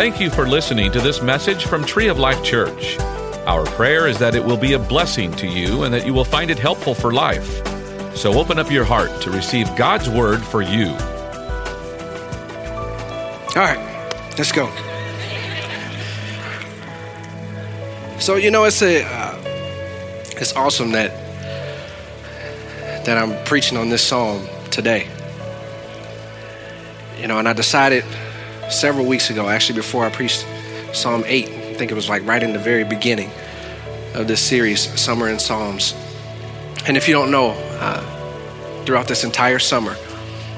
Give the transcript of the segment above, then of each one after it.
Thank you for listening to this message from Tree of Life Church. Our prayer is that it will be a blessing to you and that you will find it helpful for life. So open up your heart to receive God's word for you. All right, let's go. So you know it's a uh, it's awesome that that I'm preaching on this psalm today. You know, and I decided several weeks ago, actually before I preached Psalm 8, I think it was like right in the very beginning of this series, Summer in Psalms. And if you don't know, uh, throughout this entire summer,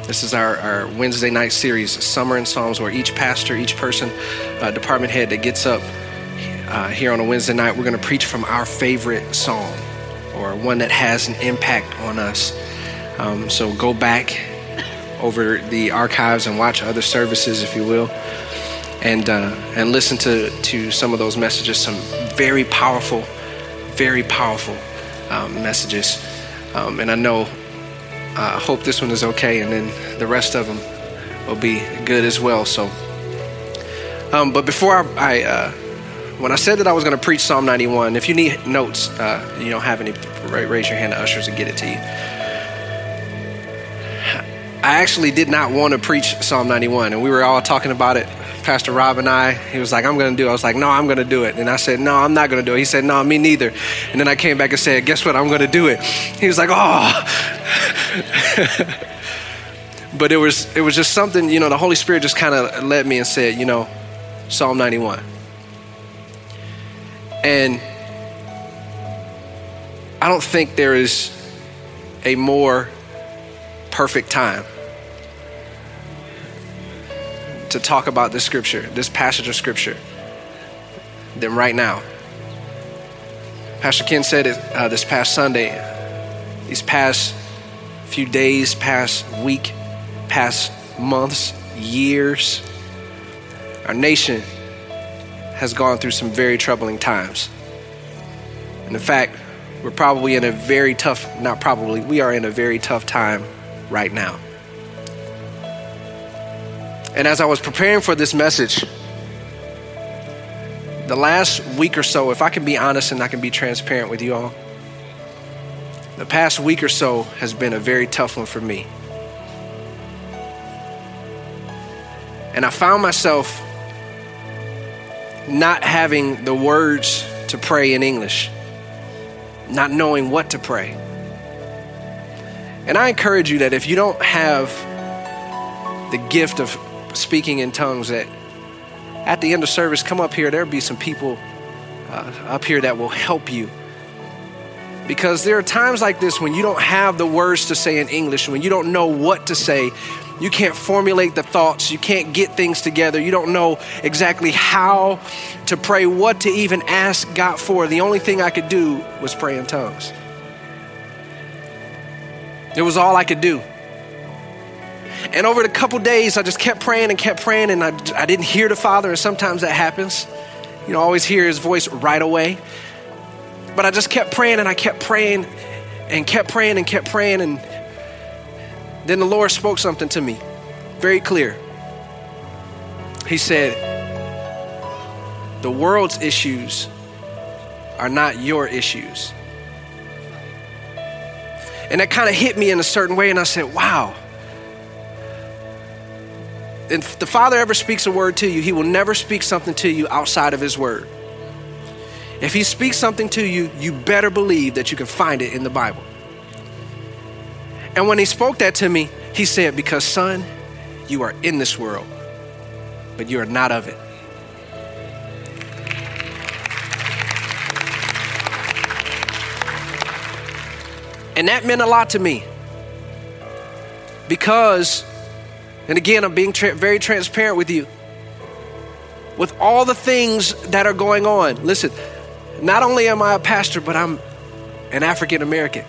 this is our, our, Wednesday night series, Summer in Psalms, where each pastor, each person, uh, department head that gets up uh, here on a Wednesday night, we're going to preach from our favorite psalm or one that has an impact on us. Um, so go back over the archives and watch other services, if you will, and uh, and listen to to some of those messages. Some very powerful, very powerful um, messages. Um, and I know, I uh, hope this one is okay, and then the rest of them will be good as well. So, um, but before I, I uh, when I said that I was going to preach Psalm 91, if you need notes, uh, you don't have any, raise your hand to ushers and get it to you. I actually did not want to preach Psalm 91, and we were all talking about it. Pastor Rob and I, he was like, I'm going to do it. I was like, no, I'm going to do it. And I said, no, I'm not going to do it. He said, no, me neither. And then I came back and said, guess what? I'm going to do it. He was like, oh. but it was, it was just something, you know, the Holy Spirit just kind of led me and said, you know, Psalm 91. And I don't think there is a more perfect time to talk about this scripture, this passage of scripture, than right now. Pastor Ken said it uh, this past Sunday, these past few days, past week, past months, years, our nation has gone through some very troubling times. And in fact, we're probably in a very tough, not probably, we are in a very tough time right now. And as I was preparing for this message, the last week or so, if I can be honest and I can be transparent with you all, the past week or so has been a very tough one for me. And I found myself not having the words to pray in English, not knowing what to pray. And I encourage you that if you don't have the gift of speaking in tongues, that at the end of service, come up here. There'll be some people uh, up here that will help you. Because there are times like this when you don't have the words to say in English, when you don't know what to say, you can't formulate the thoughts. You can't get things together. You don't know exactly how to pray, what to even ask God for. The only thing I could do was pray in tongues. It was all I could do. And over the couple days, I just kept praying and kept praying, and I, I didn't hear the Father, and sometimes that happens. You know, always hear his voice right away. But I just kept praying and I kept praying and kept praying and kept praying, and then the Lord spoke something to me very clear. He said, The world's issues are not your issues. And that kind of hit me in a certain way, and I said, Wow. If the Father ever speaks a word to you, He will never speak something to you outside of His word. If He speaks something to you, you better believe that you can find it in the Bible. And when he spoke that to me, he said, Because, son, you are in this world, but you are not of it. And that meant a lot to me. Because, and again, I'm being tra- very transparent with you. With all the things that are going on, listen, not only am I a pastor, but I'm an African American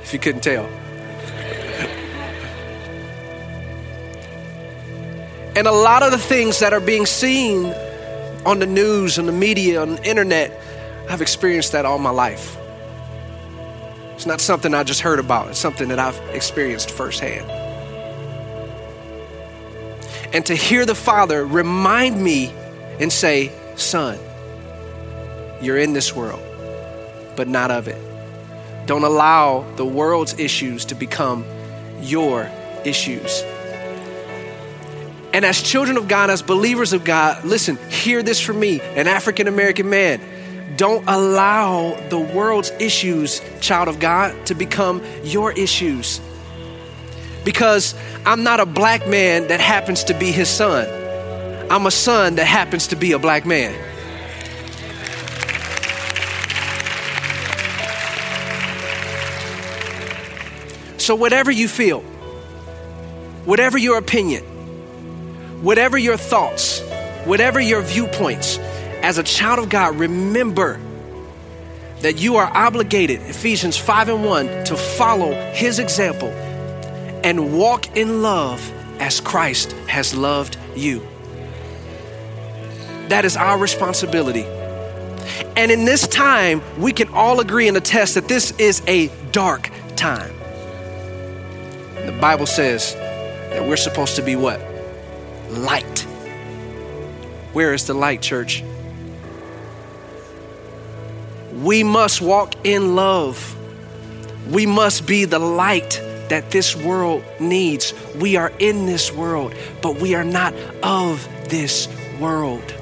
if you couldn't tell. and a lot of the things that are being seen on the news, on the media, on the internet, I've experienced that all my life. It's not something I just heard about, it's something that I've experienced firsthand. And to hear the Father remind me and say, Son, you're in this world, but not of it. Don't allow the world's issues to become your issues. And as children of God, as believers of God, listen, hear this from me, an African American man. Don't allow the world's issues, child of God, to become your issues. Because I'm not a black man that happens to be his son, I'm a son that happens to be a black man. So, whatever you feel, whatever your opinion, whatever your thoughts, whatever your viewpoints, as a child of God, remember that you are obligated, Ephesians 5 and 1, to follow his example and walk in love as Christ has loved you. That is our responsibility. And in this time, we can all agree and attest that this is a dark time. The Bible says that we're supposed to be what? Light. Where is the light, church? We must walk in love. We must be the light that this world needs. We are in this world, but we are not of this world.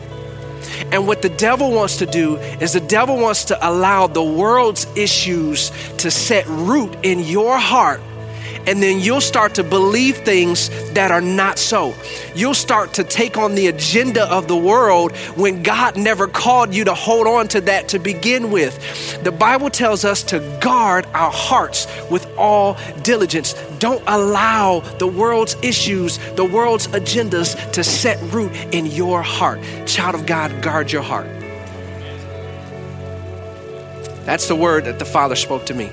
And what the devil wants to do is the devil wants to allow the world's issues to set root in your heart and then you'll start to believe things that are not so. You'll start to take on the agenda of the world when God never called you to hold on to that to begin with. The Bible tells us to guard our hearts with all diligence. Don't allow the world's issues, the world's agendas to set root in your heart. Child of God, guard your heart. That's the word that the Father spoke to me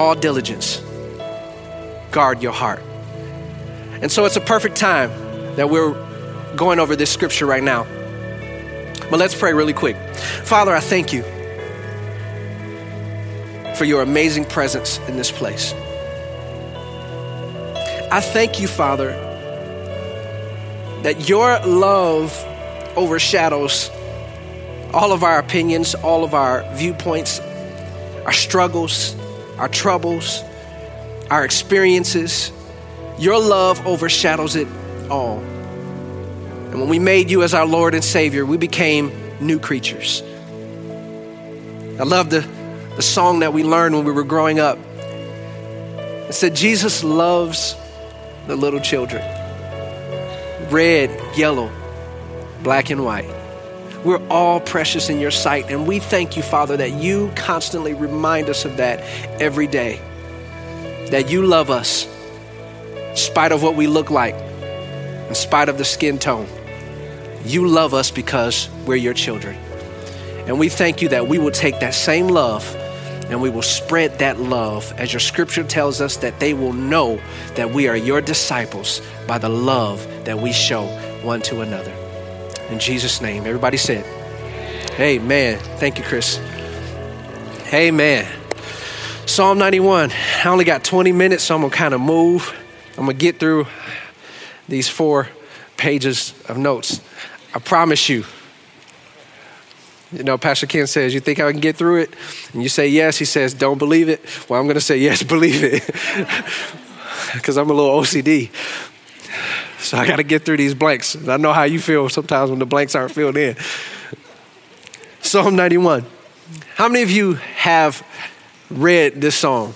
all diligence. Guard your heart. And so it's a perfect time that we're going over this scripture right now. But let's pray really quick. Father, I thank you for your amazing presence in this place. I thank you, Father, that your love overshadows all of our opinions, all of our viewpoints, our struggles, our troubles, our experiences. Your love overshadows it all. And when we made you as our Lord and Savior, we became new creatures. I love the, the song that we learned when we were growing up. It said, Jesus loves the little children red, yellow, black, and white. We're all precious in your sight. And we thank you, Father, that you constantly remind us of that every day. That you love us in spite of what we look like, in spite of the skin tone. You love us because we're your children. And we thank you that we will take that same love and we will spread that love as your scripture tells us that they will know that we are your disciples by the love that we show one to another. In Jesus' name. Everybody said, Amen. Thank you, Chris. Amen. Psalm 91. I only got 20 minutes, so I'm going to kind of move. I'm going to get through these four pages of notes. I promise you. You know, Pastor Ken says, You think I can get through it? And you say yes. He says, Don't believe it. Well, I'm going to say yes, believe it. Because I'm a little OCD. So I got to get through these blanks. I know how you feel sometimes when the blanks aren't filled in. Psalm 91. How many of you have read this song?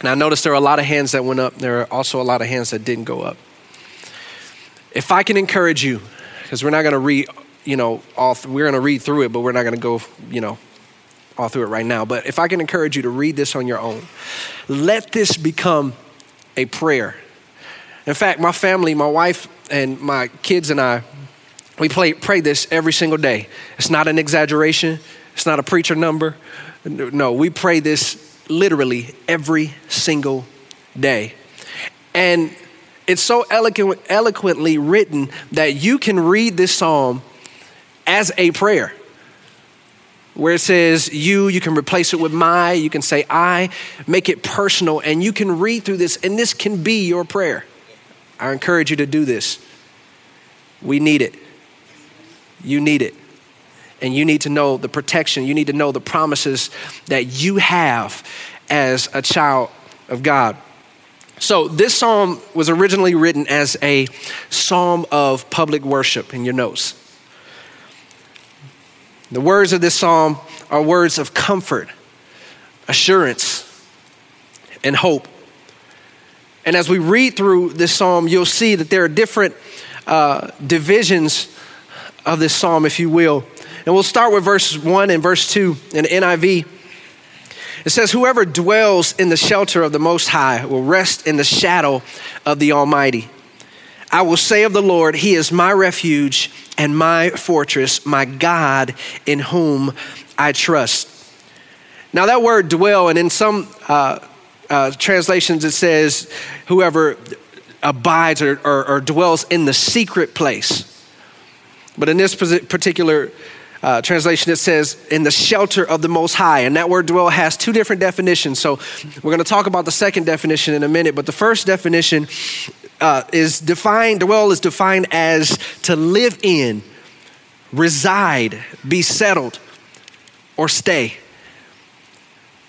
And I noticed there are a lot of hands that went up. There are also a lot of hands that didn't go up. If I can encourage you, because we're not going to read, you know, all th- we're going to read through it, but we're not going to go, you know, all through it right now. But if I can encourage you to read this on your own, let this become a prayer in fact, my family, my wife, and my kids and I, we play, pray this every single day. It's not an exaggeration, it's not a preacher number. No, we pray this literally every single day. And it's so eloquent, eloquently written that you can read this psalm as a prayer. Where it says you, you can replace it with my, you can say I, make it personal, and you can read through this, and this can be your prayer. I encourage you to do this. We need it. You need it. And you need to know the protection, you need to know the promises that you have as a child of God. So, this psalm was originally written as a psalm of public worship in your notes. The words of this psalm are words of comfort, assurance, and hope. And as we read through this psalm, you'll see that there are different uh, divisions of this psalm, if you will. And we'll start with verse 1 and verse 2 in NIV. It says, Whoever dwells in the shelter of the Most High will rest in the shadow of the Almighty. I will say of the Lord, He is my refuge and my fortress, my God in whom I trust. Now, that word dwell, and in some uh, uh, translations it says, whoever abides or, or, or, dwells in the secret place. But in this particular uh, translation, it says, in the shelter of the Most High. And that word dwell has two different definitions. So we're going to talk about the second definition in a minute. But the first definition uh, is defined, dwell is defined as to live in, reside, be settled, or stay.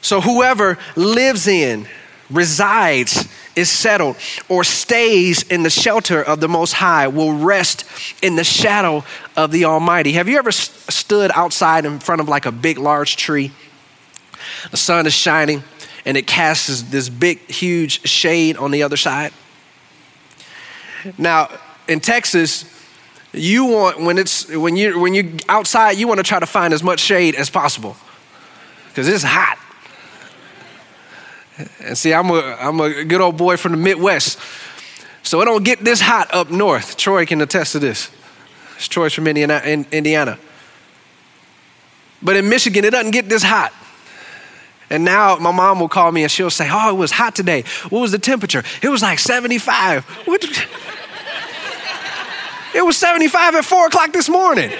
So whoever lives in, resides, is settled, or stays in the shelter of the Most High will rest in the shadow of the Almighty. Have you ever stood outside in front of like a big, large tree? The sun is shining and it casts this big, huge shade on the other side. Now, in Texas, you want when it's when you when you outside, you want to try to find as much shade as possible because it's hot. And see, I'm a, I'm a good old boy from the Midwest. So it don't get this hot up north. Troy can attest to this. It's Troy's from Indiana. But in Michigan, it doesn't get this hot. And now my mom will call me and she'll say, Oh, it was hot today. What was the temperature? It was like 75. What? it was 75 at 4 o'clock this morning.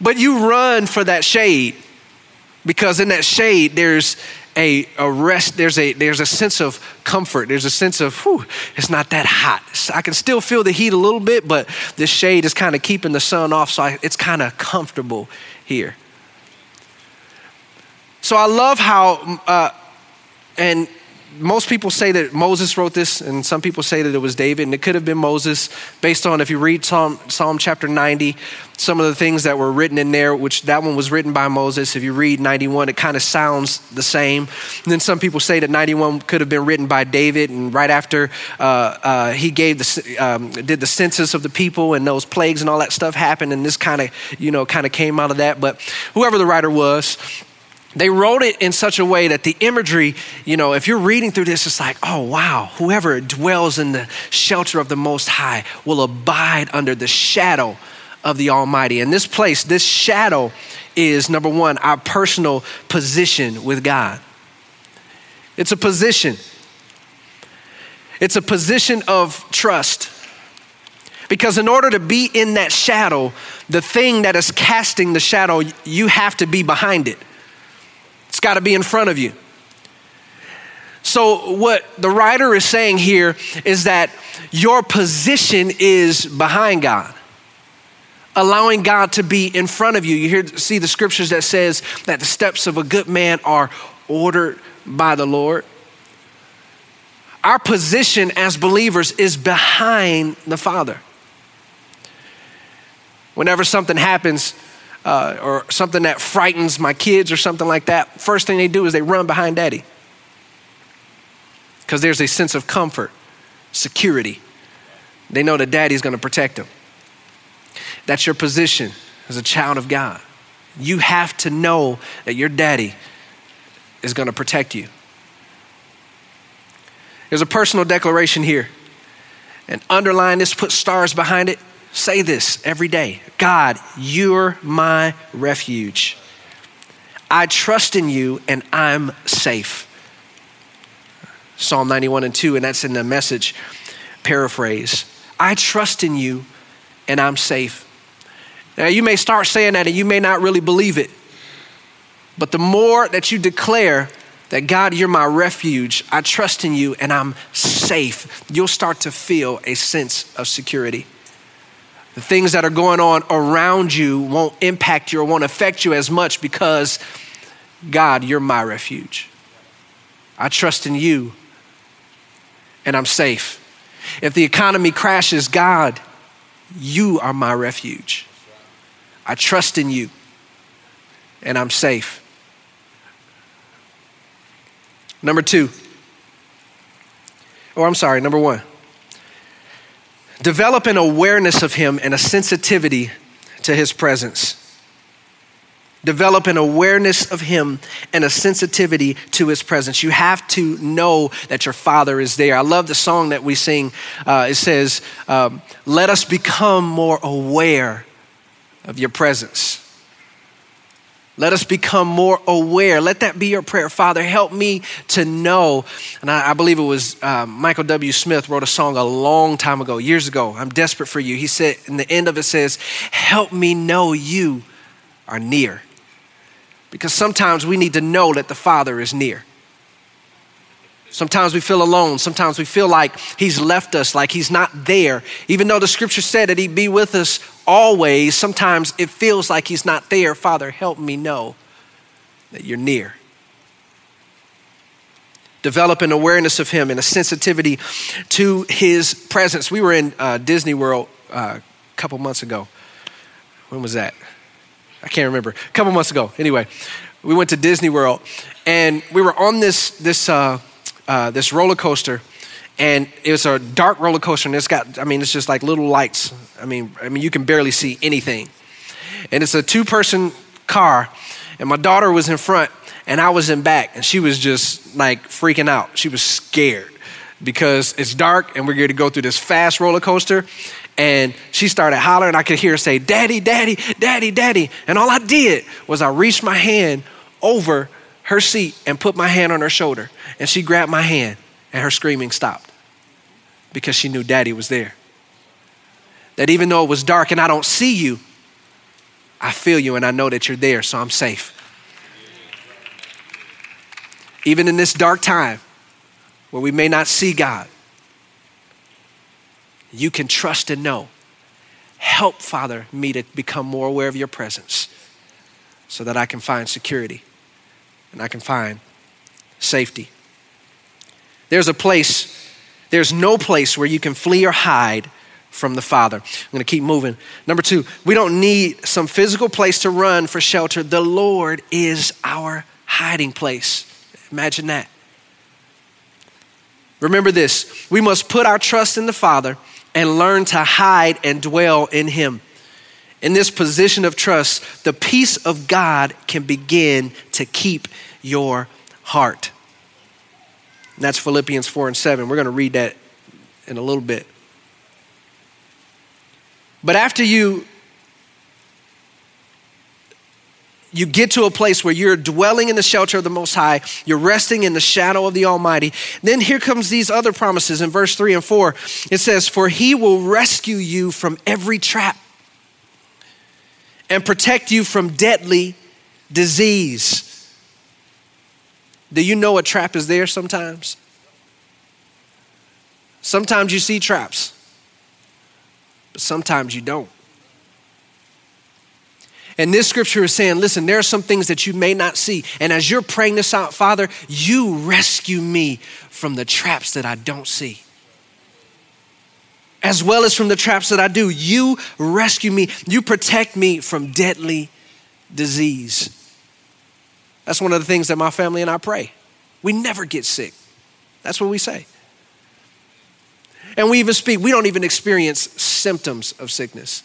but you run for that shade because in that shade there's a, a rest there's a there's a sense of comfort. There's a sense of whew, it's not that hot. I can still feel the heat a little bit but the shade is kind of keeping the sun off so I, it's kind of comfortable here. So i love how uh, and most people say that Moses wrote this, and some people say that it was David, and it could have been Moses, based on if you read Psalm, Psalm chapter 90, some of the things that were written in there, which that one was written by Moses. If you read 91, it kind of sounds the same. And then some people say that 91 could have been written by David, and right after uh, uh, he gave the um, did the census of the people, and those plagues and all that stuff happened, and this kind of you know kind of came out of that. But whoever the writer was they wrote it in such a way that the imagery, you know, if you're reading through this, it's like, oh, wow, whoever dwells in the shelter of the Most High will abide under the shadow of the Almighty. And this place, this shadow is number one, our personal position with God. It's a position, it's a position of trust. Because in order to be in that shadow, the thing that is casting the shadow, you have to be behind it. Got to be in front of you. So, what the writer is saying here is that your position is behind God, allowing God to be in front of you. You hear, see the scriptures that says that the steps of a good man are ordered by the Lord. Our position as believers is behind the Father. Whenever something happens, uh, or something that frightens my kids or something like that, first thing they do is they run behind daddy. Because there's a sense of comfort, security. They know that daddy's going to protect them. That's your position as a child of God. You have to know that your daddy is going to protect you. There's a personal declaration here. And underline this, put stars behind it. Say this every day God, you're my refuge. I trust in you and I'm safe. Psalm 91 and 2, and that's in the message paraphrase. I trust in you and I'm safe. Now, you may start saying that and you may not really believe it. But the more that you declare that God, you're my refuge, I trust in you, and I'm safe, you'll start to feel a sense of security. The things that are going on around you won't impact you or won't affect you as much because, God, you're my refuge. I trust in you, and I'm safe. If the economy crashes, God, you are my refuge. I trust in you, and I'm safe. Number two, or oh, I'm sorry, number one, develop an awareness of Him and a sensitivity to His presence. Develop an awareness of Him and a sensitivity to His presence. You have to know that your Father is there. I love the song that we sing. Uh, it says, um, Let us become more aware of your presence. Let us become more aware. Let that be your prayer. Father, help me to know. And I, I believe it was uh, Michael W. Smith wrote a song a long time ago, years ago. I'm desperate for you. He said, in the end of it says, Help me know you are near. Because sometimes we need to know that the Father is near. Sometimes we feel alone. Sometimes we feel like He's left us, like He's not there. Even though the scripture said that He'd be with us always, sometimes it feels like He's not there. Father, help me know that you're near. Develop an awareness of Him and a sensitivity to His presence. We were in uh, Disney World uh, a couple months ago. When was that? I can't remember. A couple months ago. Anyway, we went to Disney World and we were on this, this, uh, uh, this roller coaster, and it was a dark roller coaster, and it's got, I mean, it's just like little lights. I mean, I mean, you can barely see anything. And it's a two person car, and my daughter was in front, and I was in back, and she was just like freaking out. She was scared because it's dark, and we're going to go through this fast roller coaster. And she started hollering. I could hear her say, Daddy, Daddy, Daddy, Daddy. And all I did was I reached my hand over her seat and put my hand on her shoulder. And she grabbed my hand, and her screaming stopped because she knew daddy was there. That even though it was dark and I don't see you, I feel you and I know that you're there, so I'm safe. Even in this dark time where we may not see God, you can trust and know. Help, Father, me to become more aware of your presence so that I can find security and I can find safety. There's a place, there's no place where you can flee or hide from the Father. I'm going to keep moving. Number two, we don't need some physical place to run for shelter. The Lord is our hiding place. Imagine that. Remember this we must put our trust in the Father and learn to hide and dwell in Him. In this position of trust, the peace of God can begin to keep your heart. And that's Philippians 4 and 7. We're going to read that in a little bit. But after you you get to a place where you're dwelling in the shelter of the most high you're resting in the shadow of the almighty then here comes these other promises in verse 3 and 4 it says for he will rescue you from every trap and protect you from deadly disease do you know a trap is there sometimes? Sometimes you see traps, but sometimes you don't. And this scripture is saying, listen, there are some things that you may not see. And as you're praying this out, Father, you rescue me from the traps that I don't see. As well as from the traps that I do. You rescue me. You protect me from deadly disease. That's one of the things that my family and I pray. We never get sick. That's what we say. And we even speak, we don't even experience symptoms of sickness.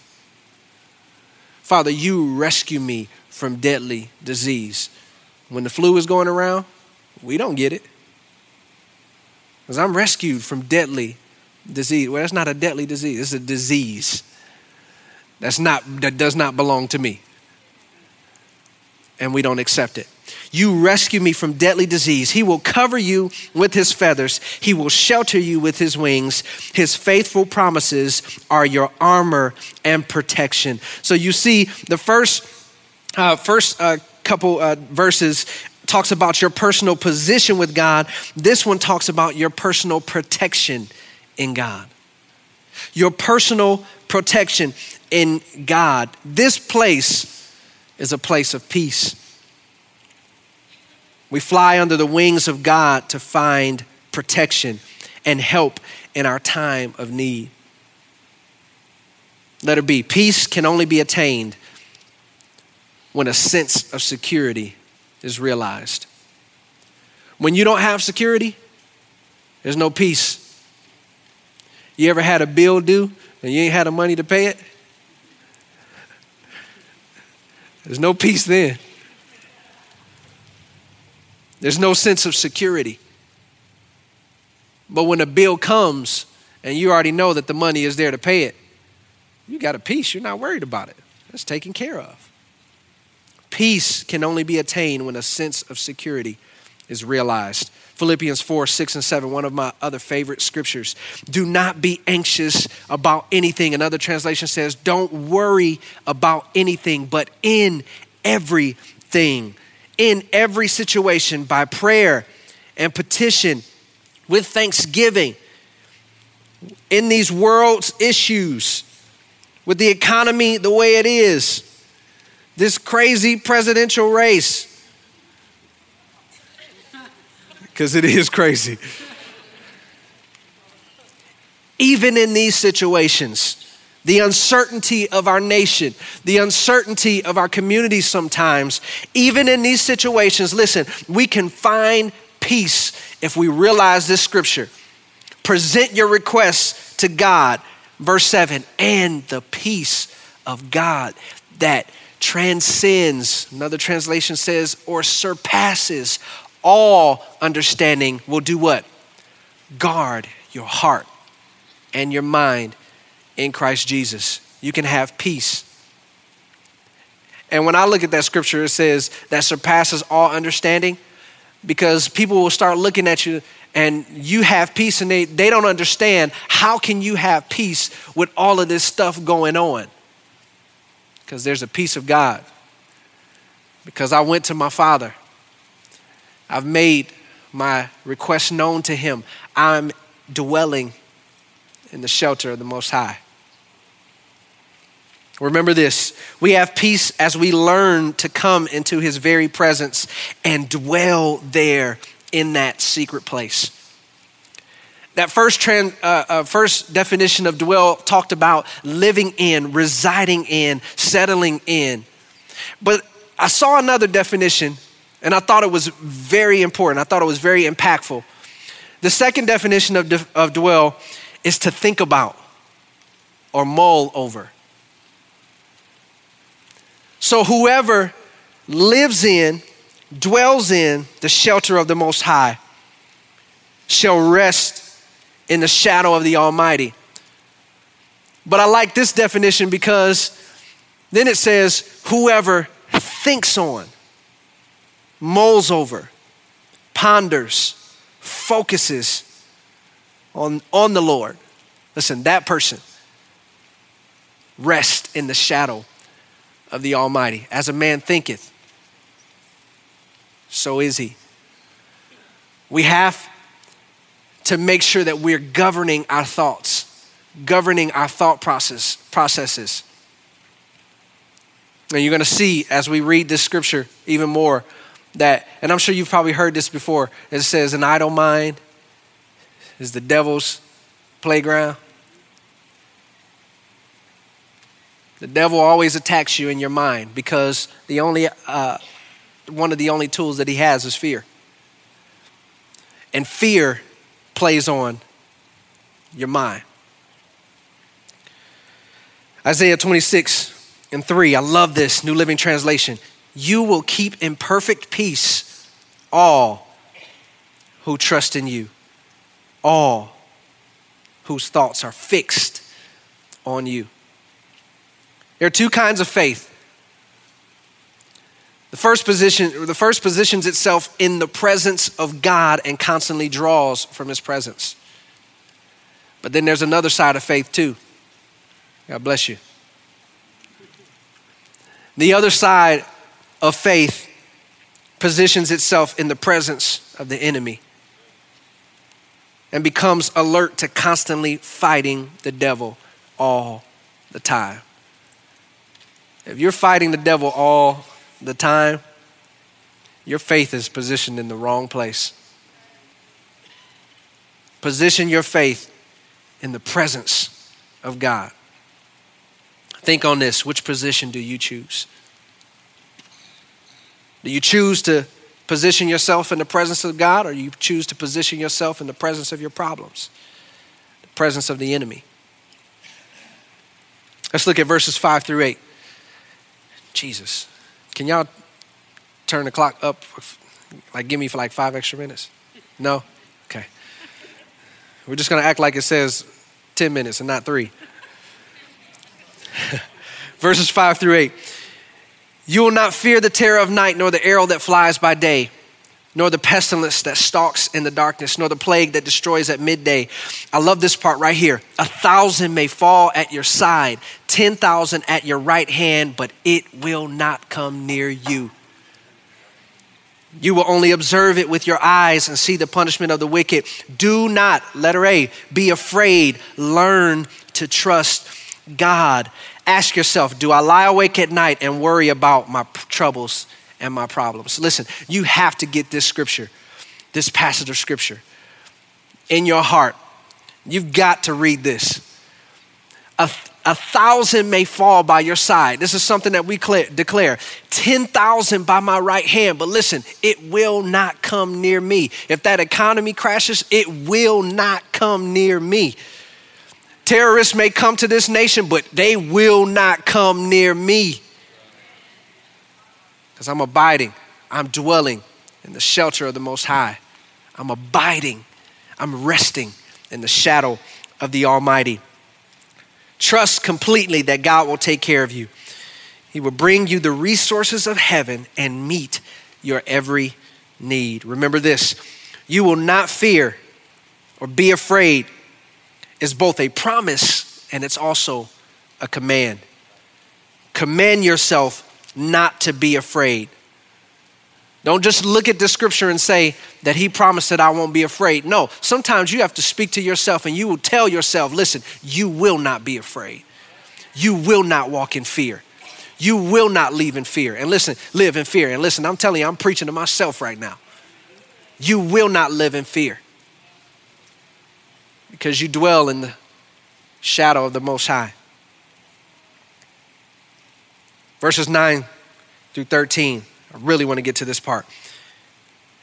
Father, you rescue me from deadly disease. When the flu is going around, we don't get it. Because I'm rescued from deadly disease. Well, that's not a deadly disease, it's a disease. That's not that does not belong to me. And we don't accept it. You rescue me from deadly disease. He will cover you with his feathers. He will shelter you with his wings. His faithful promises are your armor and protection. So you see, the first, uh, first uh, couple uh, verses talks about your personal position with God. This one talks about your personal protection in God. Your personal protection in God. This place is a place of peace. We fly under the wings of God to find protection and help in our time of need. Let it be. Peace can only be attained when a sense of security is realized. When you don't have security, there's no peace. You ever had a bill due and you ain't had the money to pay it? There's no peace then. There's no sense of security. But when a bill comes and you already know that the money is there to pay it, you got a peace. You're not worried about it. It's taken care of. Peace can only be attained when a sense of security is realized. Philippians 4, 6, and 7, one of my other favorite scriptures. Do not be anxious about anything. Another translation says, Don't worry about anything, but in everything in every situation by prayer and petition with thanksgiving in these world's issues, with the economy the way it is, this crazy presidential race. Because it is crazy. Even in these situations, the uncertainty of our nation, the uncertainty of our community sometimes. Even in these situations, listen, we can find peace if we realize this scripture. Present your requests to God, verse 7, and the peace of God that transcends, another translation says, or surpasses all understanding will do what? Guard your heart and your mind in Christ Jesus. You can have peace. And when I look at that scripture, it says that surpasses all understanding because people will start looking at you and you have peace and they, they don't understand how can you have peace with all of this stuff going on because there's a peace of god because i went to my father i've made my request known to him i'm dwelling in the shelter of the most high Remember this we have peace as we learn to come into his very presence and dwell there in that secret place. That first, uh, uh, first definition of dwell talked about living in, residing in, settling in. But I saw another definition and I thought it was very important. I thought it was very impactful. The second definition of, of dwell is to think about or mull over. So whoever lives in, dwells in the shelter of the Most High shall rest in the shadow of the Almighty. But I like this definition because then it says, whoever thinks on, mulls over, ponders, focuses on, on the Lord. Listen, that person rest in the shadow of the Almighty. As a man thinketh, so is he. We have to make sure that we're governing our thoughts, governing our thought process, processes. And you're going to see as we read this scripture even more that, and I'm sure you've probably heard this before, it says, an idle mind is the devil's playground. The devil always attacks you in your mind because the only, uh, one of the only tools that he has is fear. And fear plays on your mind. Isaiah 26 and 3, I love this, New Living Translation. You will keep in perfect peace all who trust in you, all whose thoughts are fixed on you. There are two kinds of faith The first position, the first positions itself in the presence of God and constantly draws from his presence. But then there's another side of faith too. God bless you. The other side of faith positions itself in the presence of the enemy and becomes alert to constantly fighting the devil all the time. If you're fighting the devil all the time, your faith is positioned in the wrong place. Position your faith in the presence of God. Think on this which position do you choose? Do you choose to position yourself in the presence of God or you choose to position yourself in the presence of your problems, the presence of the enemy? Let's look at verses 5 through 8. Jesus. Can y'all turn the clock up? Like, give me for like five extra minutes? No? Okay. We're just going to act like it says 10 minutes and not three. Verses 5 through 8. You will not fear the terror of night, nor the arrow that flies by day, nor the pestilence that stalks in the darkness, nor the plague that destroys at midday. I love this part right here. A thousand may fall at your side, 10,000 at your right hand, but it will not come near you. You will only observe it with your eyes and see the punishment of the wicked. Do not, letter A, be afraid. Learn to trust God. Ask yourself Do I lie awake at night and worry about my troubles and my problems? Listen, you have to get this scripture, this passage of scripture in your heart. You've got to read this. A, a thousand may fall by your side. This is something that we declare. 10,000 by my right hand. But listen, it will not come near me. If that economy crashes, it will not come near me. Terrorists may come to this nation, but they will not come near me. Because I'm abiding, I'm dwelling in the shelter of the Most High. I'm abiding, I'm resting in the shadow of the Almighty. Trust completely that God will take care of you. He will bring you the resources of heaven and meet your every need. Remember this you will not fear or be afraid is both a promise and it's also a command. Command yourself not to be afraid. Don't just look at the scripture and say that he promised that I won't be afraid. No, sometimes you have to speak to yourself and you will tell yourself, listen, you will not be afraid. You will not walk in fear. You will not live in fear. And listen, live in fear. And listen, I'm telling you, I'm preaching to myself right now. You will not live in fear because you dwell in the shadow of the Most High. Verses 9 through 13. I really want to get to this part.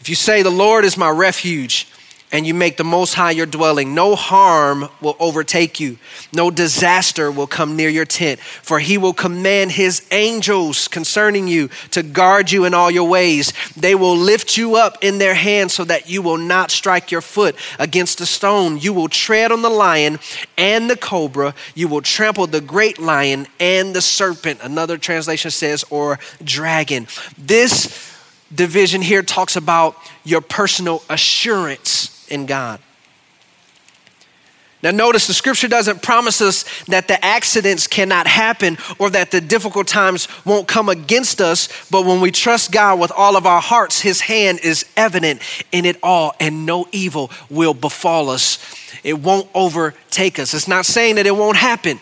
If you say, The Lord is my refuge, and you make the Most High your dwelling, no harm will overtake you, no disaster will come near your tent, for he will command his angels concerning you to guard you in all your ways. They will lift you up in their hands so that you will not strike your foot against a stone. You will tread on the lion and the cobra, you will trample the great lion and the serpent. Another translation says, or dragon. This division here talks about your personal assurance in God. Now, notice the scripture doesn't promise us that the accidents cannot happen or that the difficult times won't come against us, but when we trust God with all of our hearts, His hand is evident in it all, and no evil will befall us. It won't overtake us. It's not saying that it won't happen.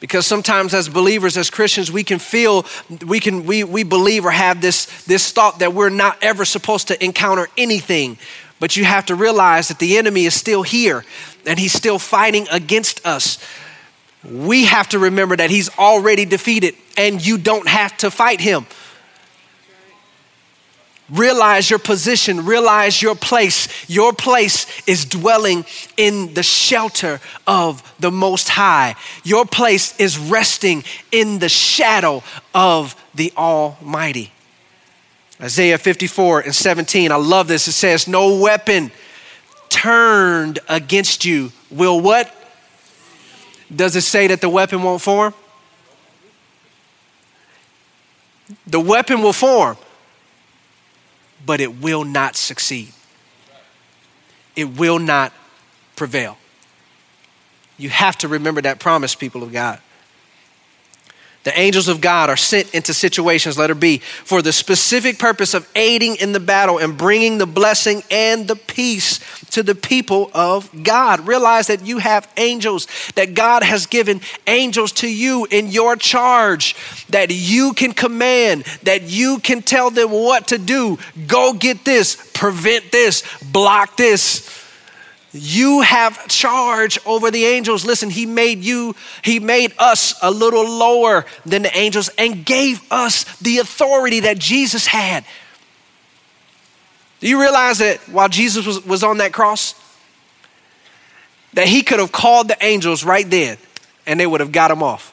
Because sometimes as believers, as Christians, we can feel, we can, we, we believe or have this, this thought that we're not ever supposed to encounter anything. But you have to realize that the enemy is still here and he's still fighting against us. We have to remember that he's already defeated and you don't have to fight him. Realize your position, realize your place. Your place is dwelling in the shelter of the Most High. Your place is resting in the shadow of the Almighty. Isaiah 54 and 17, I love this. It says, No weapon turned against you will what? Does it say that the weapon won't form? The weapon will form, but it will not succeed. It will not prevail. You have to remember that promise, people of God. The angels of God are sent into situations, letter B, for the specific purpose of aiding in the battle and bringing the blessing and the peace to the people of God. Realize that you have angels, that God has given angels to you in your charge, that you can command, that you can tell them what to do. Go get this, prevent this, block this. You have charge over the angels. Listen, he made you, he made us a little lower than the angels and gave us the authority that Jesus had. Do you realize that while Jesus was, was on that cross, that he could have called the angels right then and they would have got him off?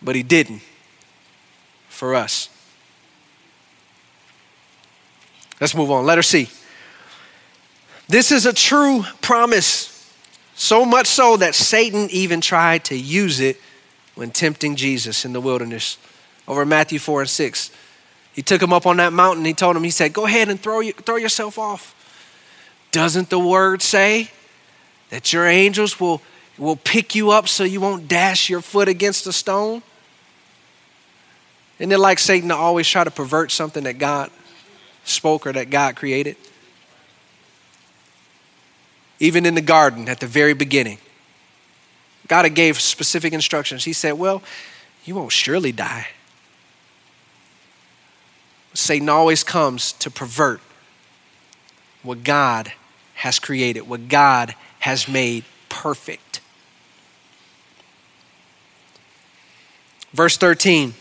But he didn't for us. Let's move on. Letter C. This is a true promise, so much so that Satan even tried to use it when tempting Jesus in the wilderness. Over Matthew 4 and 6. He took him up on that mountain. He told him, he said, Go ahead and throw, you, throw yourself off. Doesn't the word say that your angels will, will pick you up so you won't dash your foot against a stone? Isn't it like Satan to always try to pervert something that God spoke or that God created? Even in the garden at the very beginning. God gave specific instructions. He said, Well, you won't surely die. Satan always comes to pervert what God has created, what God has made perfect. Verse 13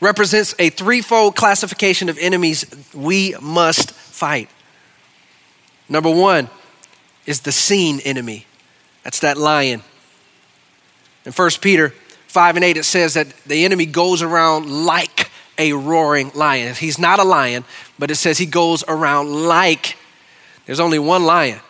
represents a threefold classification of enemies we must fight. Number one, is the seen enemy. That's that lion. In 1 Peter 5 and 8, it says that the enemy goes around like a roaring lion. He's not a lion, but it says he goes around like there's only one lion.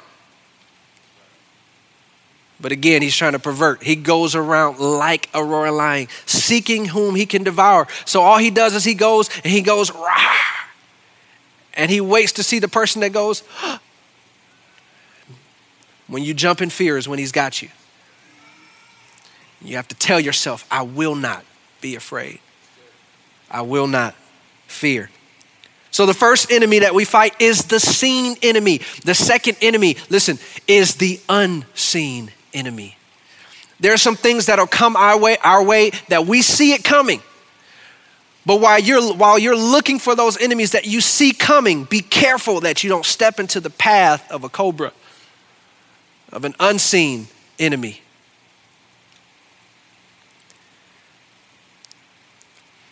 But again, he's trying to pervert. He goes around like a roaring lion, seeking whom he can devour. So all he does is he goes and he goes, Rah! and he waits to see the person that goes, when you jump in fear is when he's got you. You have to tell yourself, I will not be afraid. I will not fear. So, the first enemy that we fight is the seen enemy. The second enemy, listen, is the unseen enemy. There are some things that'll come our way, our way that we see it coming. But while you're, while you're looking for those enemies that you see coming, be careful that you don't step into the path of a cobra of an unseen enemy.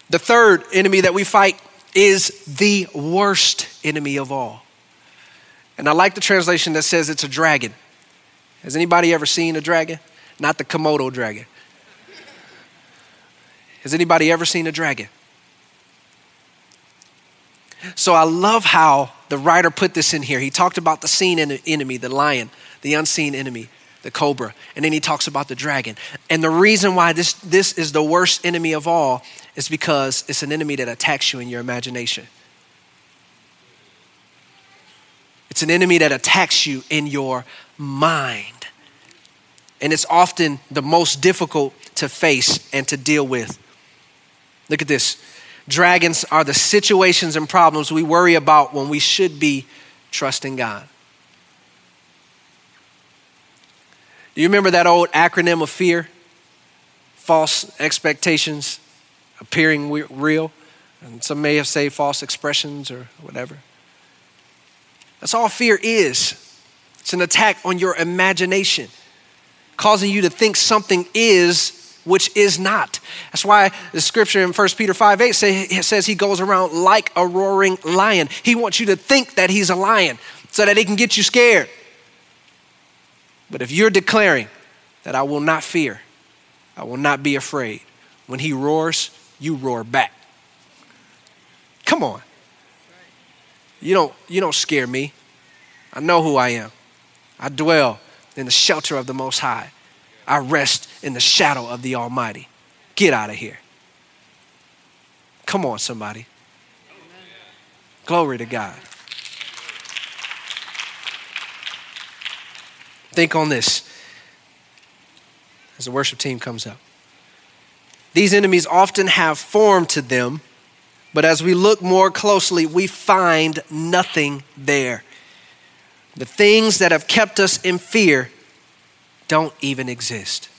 The third enemy that we fight is the worst enemy of all. And I like the translation that says it's a dragon. Has anybody ever seen a dragon? Not the Komodo dragon. Has anybody ever seen a dragon? So I love how the writer put this in here. He talked about the seen enemy, the lion the unseen enemy, the cobra. And then he talks about the dragon. And the reason why this, this is the worst enemy of all is because it's an enemy that attacks you in your imagination. It's an enemy that attacks you in your mind. And it's often the most difficult to face and to deal with. Look at this. Dragons are the situations and problems we worry about when we should be trusting God. Do you remember that old acronym of fear? False expectations appearing real. And some may have said false expressions or whatever. That's all fear is. It's an attack on your imagination, causing you to think something is which is not. That's why the scripture in 1 Peter 5 8 say, says he goes around like a roaring lion. He wants you to think that he's a lion so that he can get you scared. But if you're declaring that I will not fear, I will not be afraid, when he roars, you roar back. Come on. You don't, you don't scare me. I know who I am. I dwell in the shelter of the Most High. I rest in the shadow of the Almighty. Get out of here. Come on, somebody. Glory to God. Think on this as the worship team comes up. These enemies often have form to them, but as we look more closely, we find nothing there. The things that have kept us in fear don't even exist.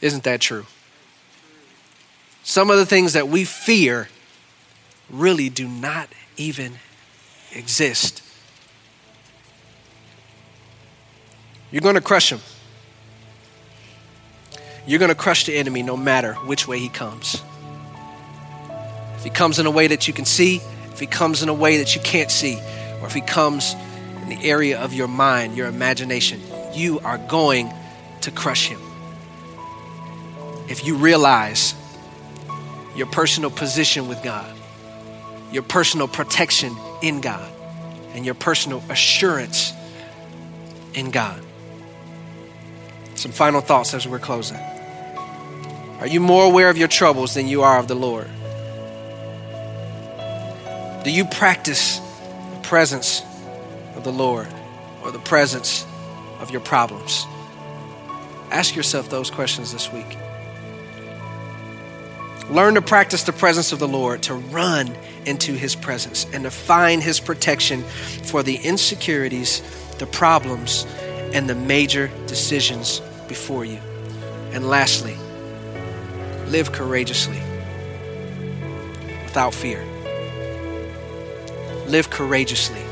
Isn't that true? Some of the things that we fear really do not even exist. You're going to crush him. You're going to crush the enemy no matter which way he comes. If he comes in a way that you can see, if he comes in a way that you can't see, or if he comes in the area of your mind, your imagination, you are going to crush him. If you realize your personal position with God, your personal protection in God, and your personal assurance in God. Some final thoughts as we're closing. Are you more aware of your troubles than you are of the Lord? Do you practice the presence of the Lord or the presence of your problems? Ask yourself those questions this week. Learn to practice the presence of the Lord, to run into his presence, and to find his protection for the insecurities, the problems, and the major decisions before you. And lastly, live courageously without fear. Live courageously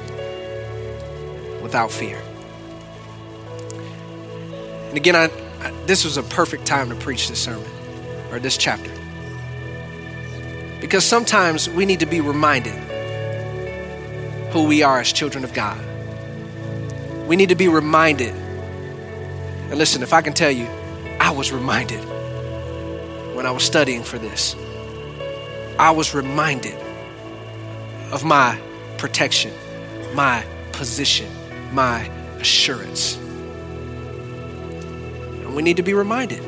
without fear. And again, I, I, this was a perfect time to preach this sermon or this chapter. Because sometimes we need to be reminded who we are as children of God. We need to be reminded. And listen, if I can tell you, I was reminded when I was studying for this. I was reminded of my protection, my position, my assurance. And we need to be reminded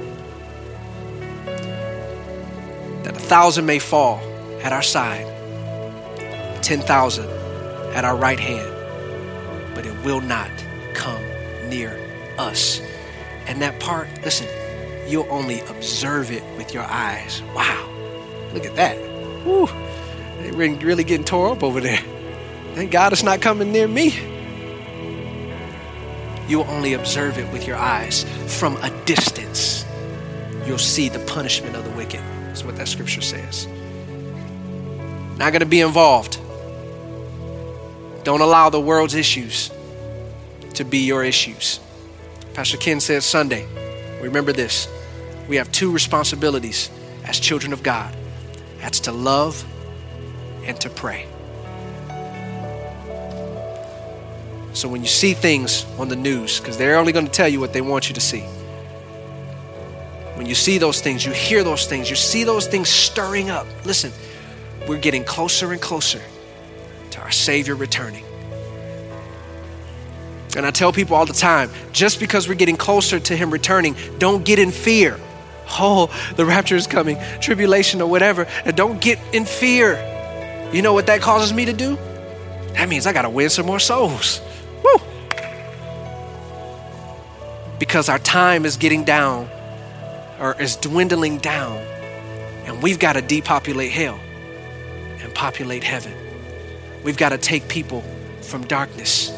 that a thousand may fall at our side, 10,000 at our right hand, but it will not come near us. And that part, listen, you'll only observe it with your eyes. Wow, look at that. Woo, they're really getting tore up over there. Thank God it's not coming near me. You'll only observe it with your eyes from a distance. You'll see the punishment of the wicked. That's what that scripture says. Not going to be involved. Don't allow the world's issues to be your issues. Pastor Ken said Sunday, remember this. We have two responsibilities as children of God that's to love and to pray. So when you see things on the news, because they're only going to tell you what they want you to see when you see those things, you hear those things, you see those things stirring up, listen, we're getting closer and closer to our Savior returning. And I tell people all the time just because we're getting closer to Him returning, don't get in fear. Oh, the rapture is coming, tribulation or whatever. And don't get in fear. You know what that causes me to do? That means I got to win some more souls. Woo! Because our time is getting down or is dwindling down, and we've got to depopulate hell and populate heaven. We've got to take people from darkness